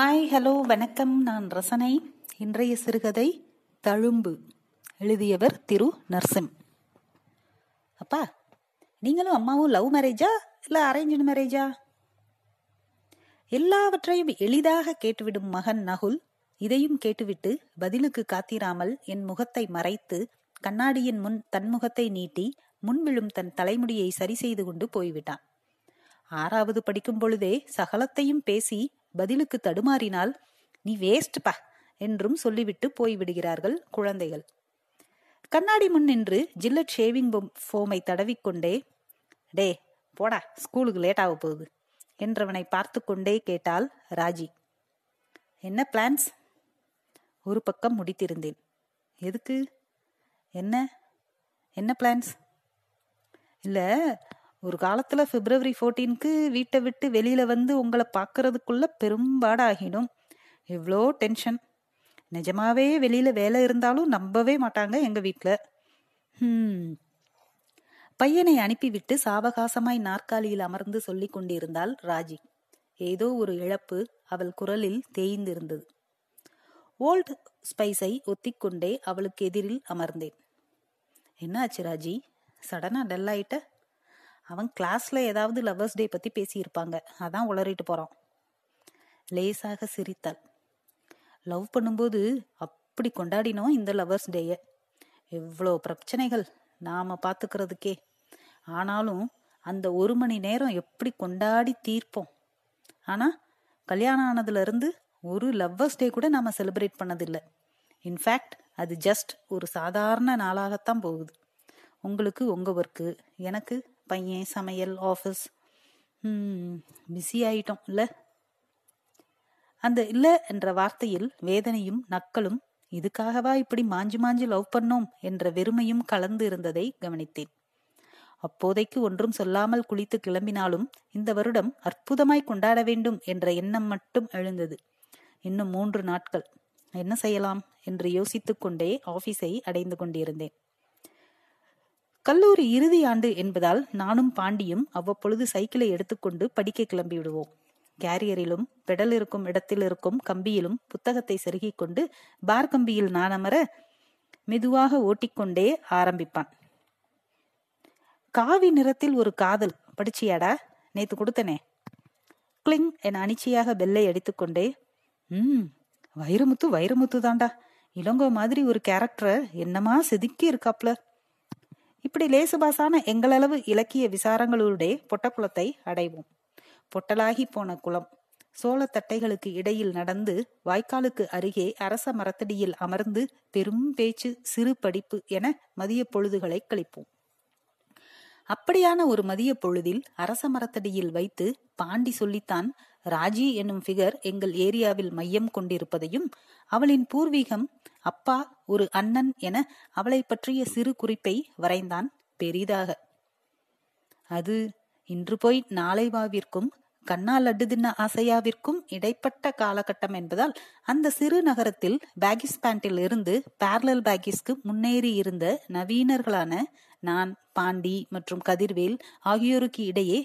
Hi hello வணக்கம். நான் ரசனை. இன்றைய சிறுகதை தழும்பு. எழுதியவர் திரு நர்சிம். அப்பா நீங்களும் அம்மாவும் லவ் மேரேஜா இல்ல அரேஞ்சு மேரேஜா எல்லாவற்றையும் எளிதாக கேட்டுவிடும் மகன் நகுல் இதையும் கேட்டுவிட்டு பதிலுக்கு காத்திராமல் என் முகத்தை மறைத்து கண்ணாடியின் முன் தன் முகத்தை நீட்டி முன்விழும் தன் தலைமுடியை சரி செய்து கொண்டு போய்விட்டான். ஆறாவது படிக்கும் பொழுதே சகலத்தையும் பேசி பதிலுக்கு தடுமாறினால் நீ வேஸ்ட் பா என்றும் சொல்லிவிட்டு போய்விடுகிறார்கள் குழந்தைகள். கண்ணாடி முன் நின்று ஜில்லட் ஷேவிங் ஃபோமை தடவிக்கொண்டே டே போடா ஸ்கூலுக்கு லேட் ஆக போகுது என்றவனை பார்த்து கொண்டே கேட்டாள் ராஜி. என்ன பிளான்ஸ் ஒரு பக்கம் முடித்திருந்தேன். எதுக்கு? என்ன? என்ன பிளான்ஸ் இல்ல ஒரு காலத்துல பிப்ரவரி ஃபோர்டீனுக்கு வீட்டை விட்டு வெளியில வந்து உங்களை பார்க்கறதுக்குள்ள பெரும்பாடாகிடும். எவ்வளோ டென்ஷன் நிஜமாவே வெளியில வேலை இருந்தாலும் நம்பவே மாட்டாங்க எங்க வீட்டில் ஹம். பையனை அனுப்பிவிட்டு சாவகாசமாய் நாற்காலியில் அமர்ந்து சொல்லிக் கொண்டிருந்தாள் ராஜி. ஏதோ ஒரு இழப்பு அவள் குரலில் தேய்ந்திருந்தது. ஓல்ட் ஸ்பைஸை ஒத்திக்கொண்டே அவளுக்கு எதிரில் அமர்ந்தேன். என்னாச்சு ராஜி? சடனா டல் ஆயிட்ட? அவன் கிளாஸ்ல ஏதாவது லவ்வர்ஸ் டே பத்தி பேசியிருப்பாங்க. அதான் உளறிட்டு போறான். லேசாக சிரித்தாள். லவ் பண்ணும்போது அப்படி கொண்டாடினோம் இந்த லவ்வர்ஸ் டேய எவ்வளோ பிரச்சனைகள் நாம பாத்துக்கிறதுக்கே. ஆனாலும் அந்த ஒரு மணி நேரம் எப்படி கொண்டாடி தீர்ப்போம்? ஆனா கல்யாணம் ஆனதுல இருந்து ஒரு லவ்வர்ஸ் டே கூட நாம செலிப்ரேட் பண்ணதில்லை. இன்ஃபேக்ட் அது ஜஸ்ட் ஒரு சாதாரண நாளாகத்தான் போகுது. உங்களுக்கு உங்க ஒர்க்கு எனக்கு பையன் சமையல் ஆஃபீஸ் பிஸி ஆயிட்டோம் இல்ல? அந்த இல்ல என்ற வார்த்தையில் வேதனையும் நக்களும் இதுக்காகவா இப்படி மாஞ்சு மாஞ்சு லவ் பண்ணோம்? என்ற வெறுமையும் கலந்து இருந்ததை கவனித்தேன். அப்போதைக்கு ஒன்றும் சொல்லாமல் குளித்து கிளம்பினாலும் இந்த வருடம் அற்புதமாய் கொண்டாட வேண்டும் என்ற எண்ணம் மட்டும் எழுந்தது. இன்னும் மூன்று நாட்கள். என்ன செய்யலாம்? என்று யோசித்துக்கொண்டே ஆபீஸை அடைந்து கொண்டிருந்தேன். கல்லூரி இறுதி ஆண்டு என்பதால் நானும் பாண்டியும் அவ்வப்பொழுது சைக்கிளை எடுத்துக்கொண்டு படிக்க கிளம்பி விடுவோம் கேரியரிலும் பெடல் இருக்கும் இடத்தில் இருக்கும் கம்பியிலும் புத்தகத்தை செருகிக் கொண்டு பார் கம்பியில் நான் அமர மெதுவாக ஓட்டிக்கொண்டே ஆரம்பிப்பான். காவி நிறத்தில் ஒரு காதல். படிச்சியாடா நேத்து கொடுத்தனே. கிளிங் என அனிச்சையாக பெல்லை அடித்துக்கொண்டே ம் வைரமுத்து வைரமுத்து தாண்டா இளங்கோ மாதிரி ஒரு கேரக்டரை என்னமா செதுக்கி இருக்காப்ல இப்படி லேசுபாசான எங்களளவு இலக்கிய விசாரங்களுடைய பொட்டக்குளத்தை அடைவோம். பொட்டலாகி போன குளம். சோளத்தட்டைகளுக்கு இடையில் நடந்து வாய்க்காலுக்கு அருகே அரச மரத்தடியில் அமர்ந்து பெரும் பேச்சு சிறு படிப்பு என மதிய பொழுதுகளை கழிப்போம். அப்படியான ஒரு மதிய பொழுதில் அரச மரத்தடியில் வைத்து பாண்டி சொல்லித்தான் ராஜி என்னும் ஃபிகர் எங்கள் ஏரியாவில் மையம் கொண்டிருப்பதையும் அவளின் பூர்வீகம் அப்பா ஒரு அண்ணன் என அவளை பற்றிய சிறு குறிப்பை வரைந்தான் பெரிதாக. அது இன்று போய் நாளை வாவிற்கும் கண்ணால் லட்டு தின்ன ஆசையாவிற்கும் இடைப்பட்ட காலகட்டம் என்பதால் அந்த சிறு நகரத்தில் பேகிஸ் பேண்டில் இருந்து பேரலல் பேகிஸ்க்கு முன்னேறி இருந்த நவீனர்களான நான் பாண்டி மற்றும் கதிர்வேல் ஆகியோருக்கு இடையே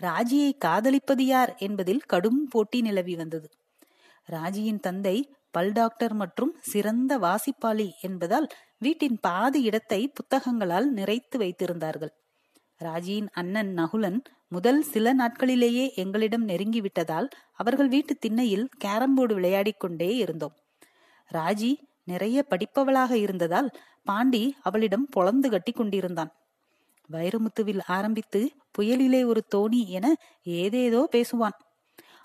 ராஜியை காதலிப்பது யார் என்பதில் கடும் போட்டி நிலவி வந்தது. ராஜியின் தந்தை பல் டாக்டர் மற்றும் சிறந்த வாசிப்பாளி என்பதால் வீட்டின் பாதி இடத்தை புத்தகங்களால் நிறைத்து வைத்திருந்தார்கள். ராஜியின் அண்ணன் நகுலன் முதல் சில நாட்களிலேயே எங்களிடம் நெருங்கிவிட்டதால் அவர்கள் வீட்டு திண்ணையில் கேரம்போர்டு விளையாடிக் கொண்டே இருந்தோம். ராஜி நிறைய படிப்பவளாக இருந்ததால் பாண்டி அவளிடம் பொழந்து கட்டி கொண்டிருந்தான். வைரமுத்துவில் ஆரம்பித்து புயலிலே ஒரு தோணி என ஏதேதோ பேசுவான்.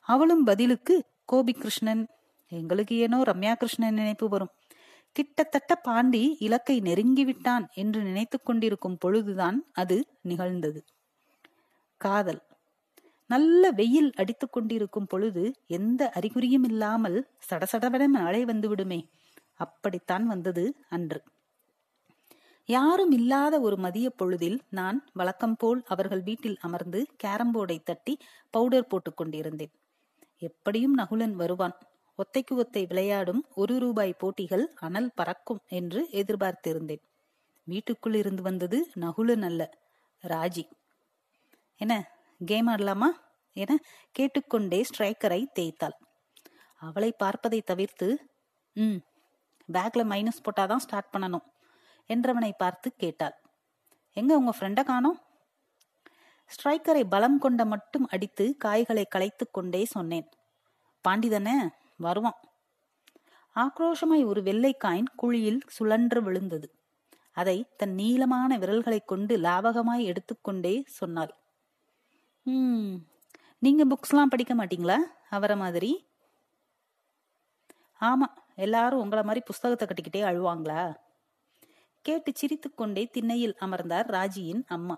அவளும் பதிலுக்கு கோபி கிருஷ்ணன் எங்களுக்கு ஏனோ ரம்யா கிருஷ்ணன் நினைப்பு வரும். கிட்டத்தட்ட பாண்டி இலக்கை நெருங்கிவிட்டான் என்று நினைத்து கொண்டிருக்கும் பொழுதுதான் அது நிகழ்ந்தது. காதல். நல்ல வெயில் அடித்துக் கொண்டிருக்கும் பொழுது எந்த அறிகுறியும் இல்லாமல் சடசடவென மழை வந்துவிடுமே. அப்படித்தான் வந்தது அன்று. யாரும் இல்லாத ஒரு மதிய பொழுதில் நான் வழக்கம் போல் அவர்கள் வீட்டில் அமர்ந்து கேரம்போர்டை தட்டி பவுடர் போட்டுக் கொண்டிருந்தேன். எப்படியும் நகுலன் வருவான். ஒத்தைக்கு ஒத்தை விளையாடும் ஒரு ரூபாய் போட்டிகள் அனல் பறக்கும் என்று எதிர்பார்த்திருந்தேன். வீட்டுக்குள் இருந்து வந்தது நகுலன் அல்ல ராஜி. என்ன கேம் ஆடலாமா? என கேட்டுக்கொண்டே ஸ்ட்ரைக்கரை தேய்த்தாள். அவளை பார்ப்பதை தவிர்த்து ம் பேக்ல மைனஸ் போட்டாதான் ஸ்டார்ட் பண்ணணும். என்றவனை பார்த்து கேட்டாள். எங்க உங்க ஃப்ரெண்ட காணோம்? ஸ்ட்ரைக்கரை பலம் கொண்ட மட்டும் அடித்து காய்களை களைத்து கொண்டே சொன்னேன். பாண்டிதனே வருவான். ஆக்ரோஷமாய் ஒரு வெள்ளை காயின் குழியில் சுழன்று விழுந்தது. அதை தன் நீளமான விரல்களைக் கொண்டு லாவகமாய் எடுத்துக்கொண்டே சொன்னாள். ம் நீங்க புக்ஸ்லாம் படிக்க மாட்டீங்களா? அவரை மாதிரி? ஆமா எல்லாரும் உங்களை மாதிரி புஸ்தகத்தை கட்டிக்கிட்டே அழுவாங்களா? கேட்டு சிரித்துக்கொண்டே திண்ணையில் அமர்ந்தார் ராஜியின் அம்மா.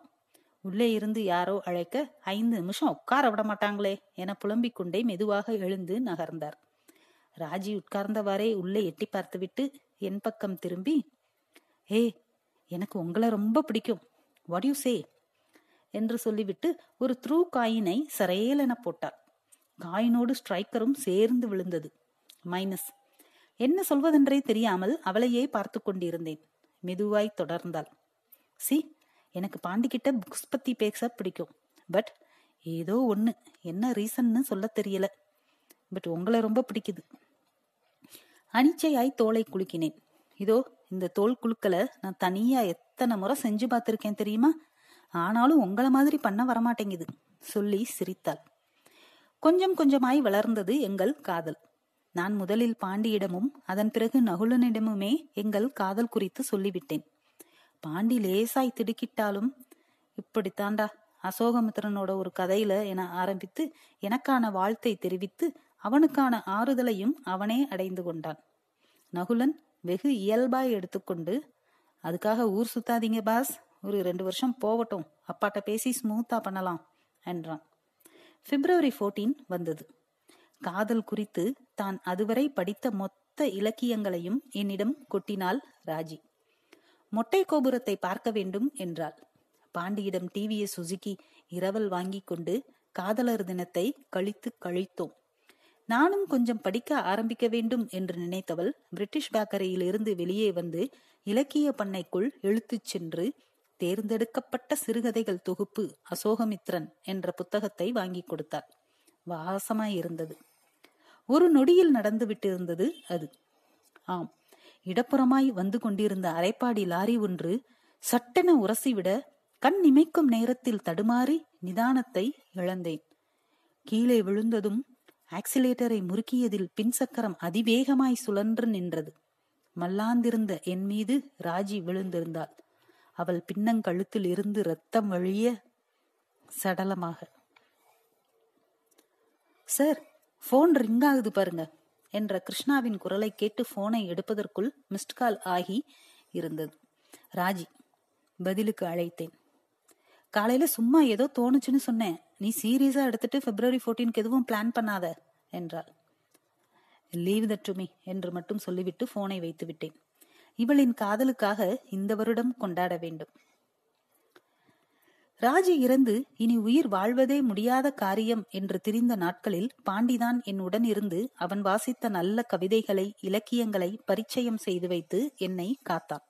உள்ளே இருந்து யாரோ அழைக்க ஐந்து நிமிஷம் உட்கார விட மாட்டாங்களே என புலம்பிக் கொண்டே மெதுவாக எழுந்து நகர்ந்தார். ராஜி உட்கார்ந்தவாறே உள்ளே எட்டி பார்த்துவிட்டு என் பக்கம் திரும்பி ஏ எனக்கு உங்களை ரொம்ப பிடிக்கும். வாட் யூ சே என்று சொல்லிவிட்டு ஒரு த்ரூ காயினை சரையலென போட்டார். காயினோடு ஸ்ட்ரைக்கரும் சேர்ந்து விழுந்தது. மைனஸ். என்ன சொல்வதென்றே தெரியாமல் அவளையே பார்த்து கொண்டிருந்தேன். மெதுவாய் தொடர்ந்தாள். சி எனக்கு பாண்டிக்கிட்ட புக்ஸ் பத்தி பேச பிடிக்கும். பட் ஏதோ ஒண்ணு. என்ன ரீசன்னு சொல்ல தெரியல. பட் உங்களை ரொம்ப பிடிக்குது. அனிச்சையாய் தோலை குலுக்கினேன். இதோ இந்த தோல் குழுக்களை நான் தனியா எத்தனை முறை செஞ்சு பார்த்துருக்கேன் தெரியுமா? ஆனாலும் உங்களை மாதிரி பண்ண வரமாட்டேங்குது சொல்லி சிரித்தாள். கொஞ்சம் கொஞ்சமாய் வளர்ந்தது எங்கள் காதல். நான் முதலில் பாண்டியிடமும் அதன் பிறகு நகுலனிடமுமே எங்கள் காதல் குறித்து சொல்லிவிட்டேன். பாண்டி லேசாய் திடுக்கிட்டாலும் இப்படித்தாண்டா அசோகமித்திரனோட ஒரு கதையில என ஆரம்பித்து எனக்கான வாழ்த்தை தெரிவித்து அவனுக்கான ஆறுதலையும் அவனே அடைந்து கொண்டான். நகுலன் வெகு இயல்பாய் எடுத்துக்கொண்டு அதுக்காக ஊர் சுத்தாதீங்க பாஸ். ஒரு ரெண்டு வருஷம் போகட்டும். அப்பாட்ட பேசி ஸ்மூத்தா பண்ணலாம் என்றான். பிப்ரவரி ஃபோர்டீன் வந்தது. காதல் குறித்து தான் அதுவரை படித்த மொத்த இலக்கியங்களையும் என்னிடம் கொட்டினாள் ராஜி. மொட்டை கோபுரத்தை பார்க்க வேண்டும் என்றாள். பாண்டியிடம் டிவியை சுசுக்கி இரவல் வாங்கி கொண்டு காதலர் தினத்தை கழித்து கழித்தோம். நானும் கொஞ்சம் படிக்க ஆரம்பிக்க வேண்டும் என்று நினைத்தவள் பிரிட்டிஷ் பேக்கரியில் இருந்து வெளியே வந்து இலக்கிய பண்ணைக்குள் இழுத்துச் சென்று தேர்ந்தெடுக்கப்பட்ட சிறுகதைகள் தொகுப்பு அசோகமித்ரன் என்ற புத்தகத்தை வாங்கி கொடுத்தார் வாசமாய் இருந்தது. ஒரு நொடியில் நடந்து விட்டிருந்தது அது. ஆம் இடப்புறமாய் வந்து கொண்டிருந்த அரைப்பாடி லாரி ஒன்று சட்டென உரசிவிட கண் இமைக்கும் நேரத்தில் தடுமாறி நிதானத்தை இழந்தேன். கீழே விழுந்ததும் ஆக்சிலேட்டரை முறுக்கியதில் பின்சக்கரம் அதிவேகமாய் சுழன்று நின்றது. மல்லாந்திருந்த என் மீது ராஜி விழுந்திருந்தாள். அவள் பின்னங்கழுத்தில் இருந்து ரத்தம் வழிய சடலமாக. சார் போன் ரிங் ஆகுது பாருங்க என்ற கிருஷ்ணாவின் குரலை கேட்டு போனை எடுப்பதற்குள் மிஸ்ட் கால் ஆகி இருந்தது. ராஜி பதிலுக்கு அழைத்தேன். காலையில சும்மா ஏதோ தோணுச்சுன்னு சொன்னேன். நீ சீரியஸா எடுத்துட்டு பிப்ரவரி ஃபோர்டீனுக்கு எதுவும் பிளான் பண்ணாத என்றாள். லீவ் த டு என்று மட்டும் சொல்லிவிட்டு போனை வைத்து விட்டேன் இவளின் காதலுக்காக இந்த வருடம் கொண்டாட வேண்டும். ராஜி இறந்து இனி உயிர் வாழ்வதே முடியாத காரியம் என்று திரிந்த நாட்களில் பாண்டிதான் என் இருந்து அவன் வாசித்த நல்ல கவிதைகளை இலக்கியங்களை பரிச்சயம் செய்து வைத்து என்னை காத்தான்.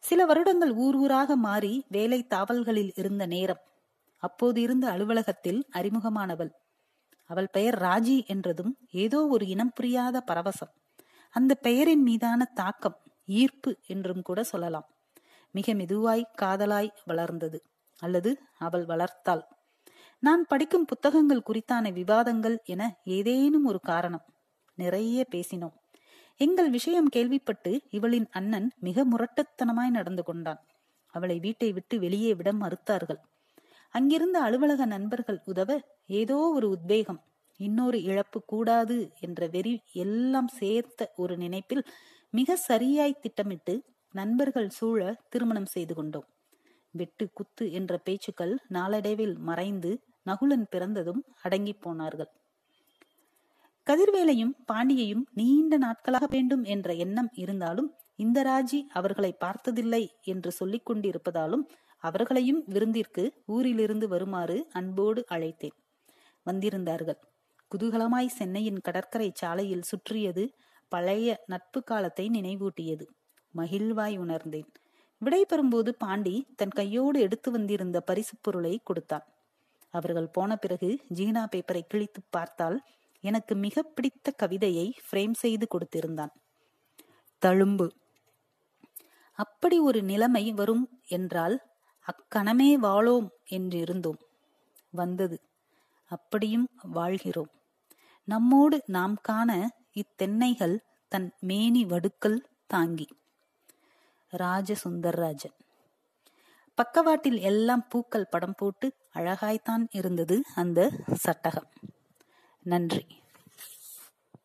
சில வருடங்கள் ஊர் ஊராக மாறி வேலை தாவல்களில் இருந்த நேரம். அப்போது இருந்த அலுவலகத்தில் அறிமுகமானவள். அவள் பெயர் ராஜி என்றதும் ஏதோ ஒரு இனம் புரியாத பரவசம். அந்த பெயரின் மீதான தாக்கம் ஈர்ப்பு என்றும் கூட சொல்லலாம். மிக மெதுவாய் காதலாய் வளர்ந்தது. அல்லது அவள் வளர்த்தாள். நான் படிக்கும் புத்தகங்கள் குறித்தான விவாதங்கள் என ஏதேனும் ஒரு காரணம். நிறைய பேசினோம். எங்கள் விஷயம் கேள்விப்பட்டு இவளின் அண்ணன் மிக முரட்டுத்தனமாய் நடந்து கொண்டான். அவளை வீட்டை விட்டு வெளியே விட மறுத்தார்கள். அங்கிருந்த அலுவலக நண்பர்கள் உதவ ஏதோ ஒரு உத்வேகம் இன்னொரு இழப்பு கூடாது என்ற வெறி எல்லாம் சேர்த்த ஒரு நினைப்பில் மிக சரியாய் திட்டமிட்டு நண்பர்கள் சூழ திருமணம் செய்து கொண்டோம். வெட்டு குத்து என்ற பேச்சுக்கள் நாளடைவில் மறைந்து நகுலன் பிறந்ததும் அடங்கி போனார்கள். கதிர்வேலையும் பாண்டியையும் நீண்ட நாட்களாக வேண்டும் என்ற எண்ணம் இருந்தாலும் இந்த ராஜி அவர்களை பார்த்ததில்லை என்று சொல்லிக் கொண்டிருப்பதாலும் அவர்களையும் விருந்திற்கு ஊரிலிருந்து வருமாறு அன்போடு அழைத்தேன். வந்திருந்தார்கள். குதூகலமாய் சென்னையின் கடற்கரை சாலையில் சுற்றியது பழைய நட்பு காலத்தை நினைவூட்டியது. மகிழ்வாய் உணர்ந்தேன். விடை பெறும்போது பாண்டி தன் கையோடு எடுத்து வந்திருந்த பரிசுப் பொருளை கொடுத்தான். அவர்கள் போன பிறகு ஜீனா பேப்பரை கிழித்து பார்த்தால் எனக்கு மிக பிடித்த கவிதையை ஃப்ரேம் செய்து கொடுத்திருந்தான். தழும்பு. அப்படி ஒரு நிலைமை வரும் என்றால் அக்கணமே வாழோம் என்றிருந்தோம். வந்தது. அப்படியும் வாழ்கிறோம். நம்மோடு நாம் காண இத்தென்னைகள் தன் மேனி வடுக்கல் தாங்கி. ராஜசுந்தர்ராஜன். பக்கவாட்டில் எல்லாம் பூக்கள் படம் போட்டு அழகாய்த்தான் இருந்தது அந்த சட்டகம். நன்றி.